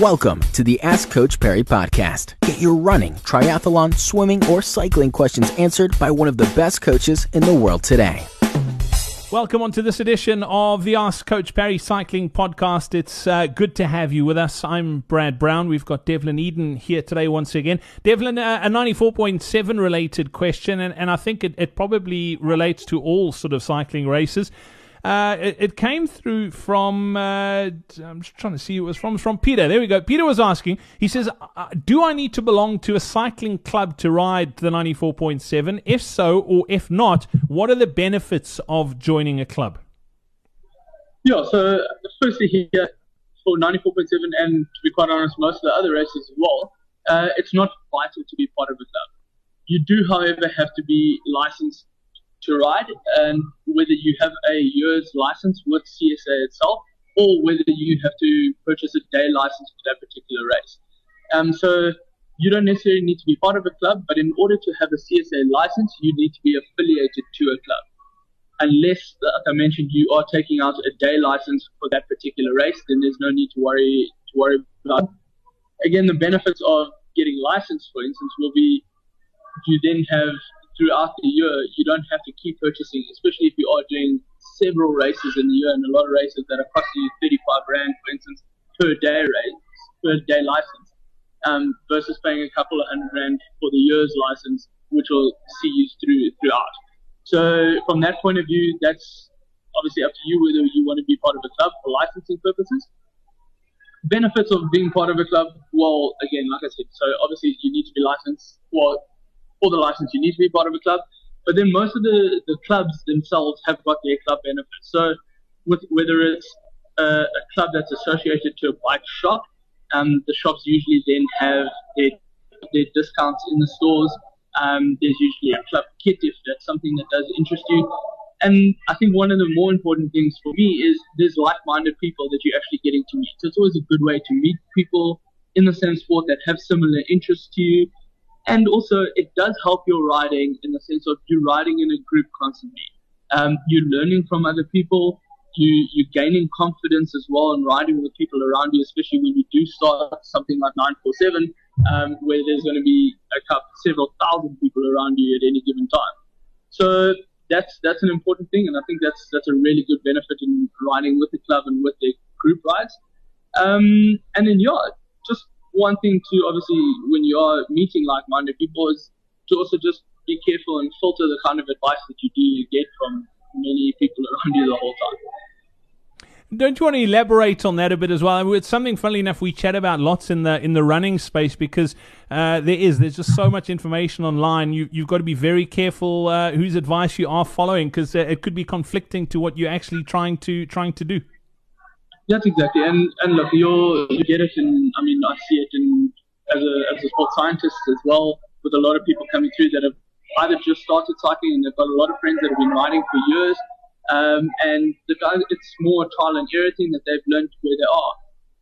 Welcome to the Ask Coach Parry podcast. Get your running, triathlon, swimming, or cycling questions answered by one of the best coaches in the world today. Welcome on to this edition of the Ask Coach Parry Cycling Podcast. It's uh, good to have you with us. I'm Brad Brown. We've got Devlin Eyden here today once again. Devlin, uh, a 94.7 related question, and, and I think it, it probably relates to all sort of cycling races. Uh, it, it, came through from. Uh, I'm just trying to see. It was from from Peter. There we go. Peter was asking. He says, uh, "Do I need to belong to a cycling club to ride the 94.7? If so, or if not, what are the benefits of joining a club?" Yeah. So firstly, here for 94.7, and to be quite honest, most of the other races as well, uh, it's not vital to be part of a club. You do, however, have to be licensed to ride, and whether you have a year's license with CSA itself, or whether you have to purchase a day license for that particular race. Um, so you don't necessarily need to be part of a club, but in order to have a CSA license, you need to be affiliated to a club. Unless, like I mentioned, you are taking out a day license for that particular race, then there's no need to worry to worry about. Again, the benefits of getting licensed, for instance, will be you then have throughout the year, you don't have to keep purchasing, especially if you are doing several races in the year and a lot of races that are costing you 35 rand, for instance, per day race, per day license, um, versus paying a couple of hundred rand for the year's license, which will see you through throughout. So from that point of view, that's obviously up to you whether you want to be part of a club for licensing purposes. Benefits of being part of a club, well, again, like I said, so obviously you need to be licensed. Well, for the license, you need to be part of a club. But then most of the, the clubs themselves have got their club benefits. So with, whether it's a, a club that's associated to a bike shop, um, the shops usually then have their, their discounts in the stores. Um, there's usually a club kit if that's something that does interest you. And I think one of the more important things for me is there's like-minded people that you're actually getting to meet. So it's always a good way to meet people in the same sport that have similar interests to you and also, it does help your riding in the sense of you're riding in a group constantly. Um, you're learning from other people. You, you're gaining confidence as well in riding with people around you, especially when you do start something like 947, um, where there's going to be a couple, several thousand people around you at any given time. So that's that's an important thing, and I think that's that's a really good benefit in riding with the club and with the group rides. Um, and then yeah, just one thing to obviously when you are meeting like-minded people is to also just be careful and filter the kind of advice that you do get from many people around you the whole time. Don't you want to elaborate on that a bit as well? It's something, funnily enough, we chat about lots in the in the running space because uh, there is there's just so much information online. You you've got to be very careful uh, whose advice you are following because uh, it could be conflicting to what you're actually trying to trying to do. Yes, exactly. And and look, you you get it in. I mean, I see it in as a as a sports scientist as well, with a lot of people coming through that have either just started cycling and they've got a lot of friends that have been riding for years. Um, and the guys, it's more trial and error thing that they've learned where they are.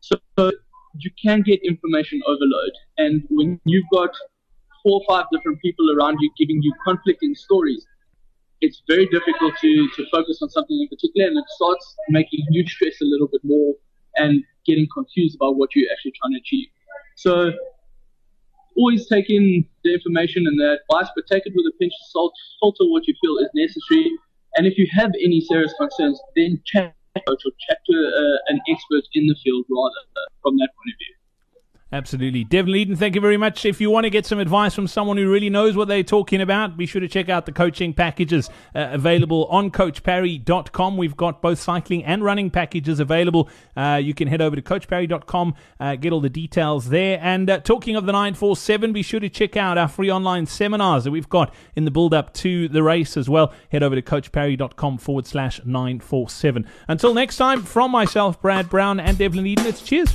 So you can get information overload, and when you've got four or five different people around you giving you conflicting stories, it's very difficult to, to focus on something in particular and it starts making you stress a little bit more and getting confused about what you're actually trying to achieve. So always take in the information and the advice, but take it with a pinch of salt, filter what you feel is necessary. And if you have any serious concerns, then chat coach or chat to uh, an expert in the field rather from that point of view. Absolutely. Devlin Eyden, thank you very much. If you want to get some advice from someone who really knows what they're talking about, be sure to check out the coaching packages uh, available on coachparry.com. We've got both cycling and running packages available. Uh, you can head over to coachparry.com, uh, get all the details there. And uh, talking of the 947, be sure to check out our free online seminars that we've got in the build up to the race as well. Head over to coachparry.com forward slash 947. Until next time, from myself, Brad Brown, and Devlin Eyden, it's cheers